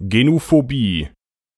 Genophobie.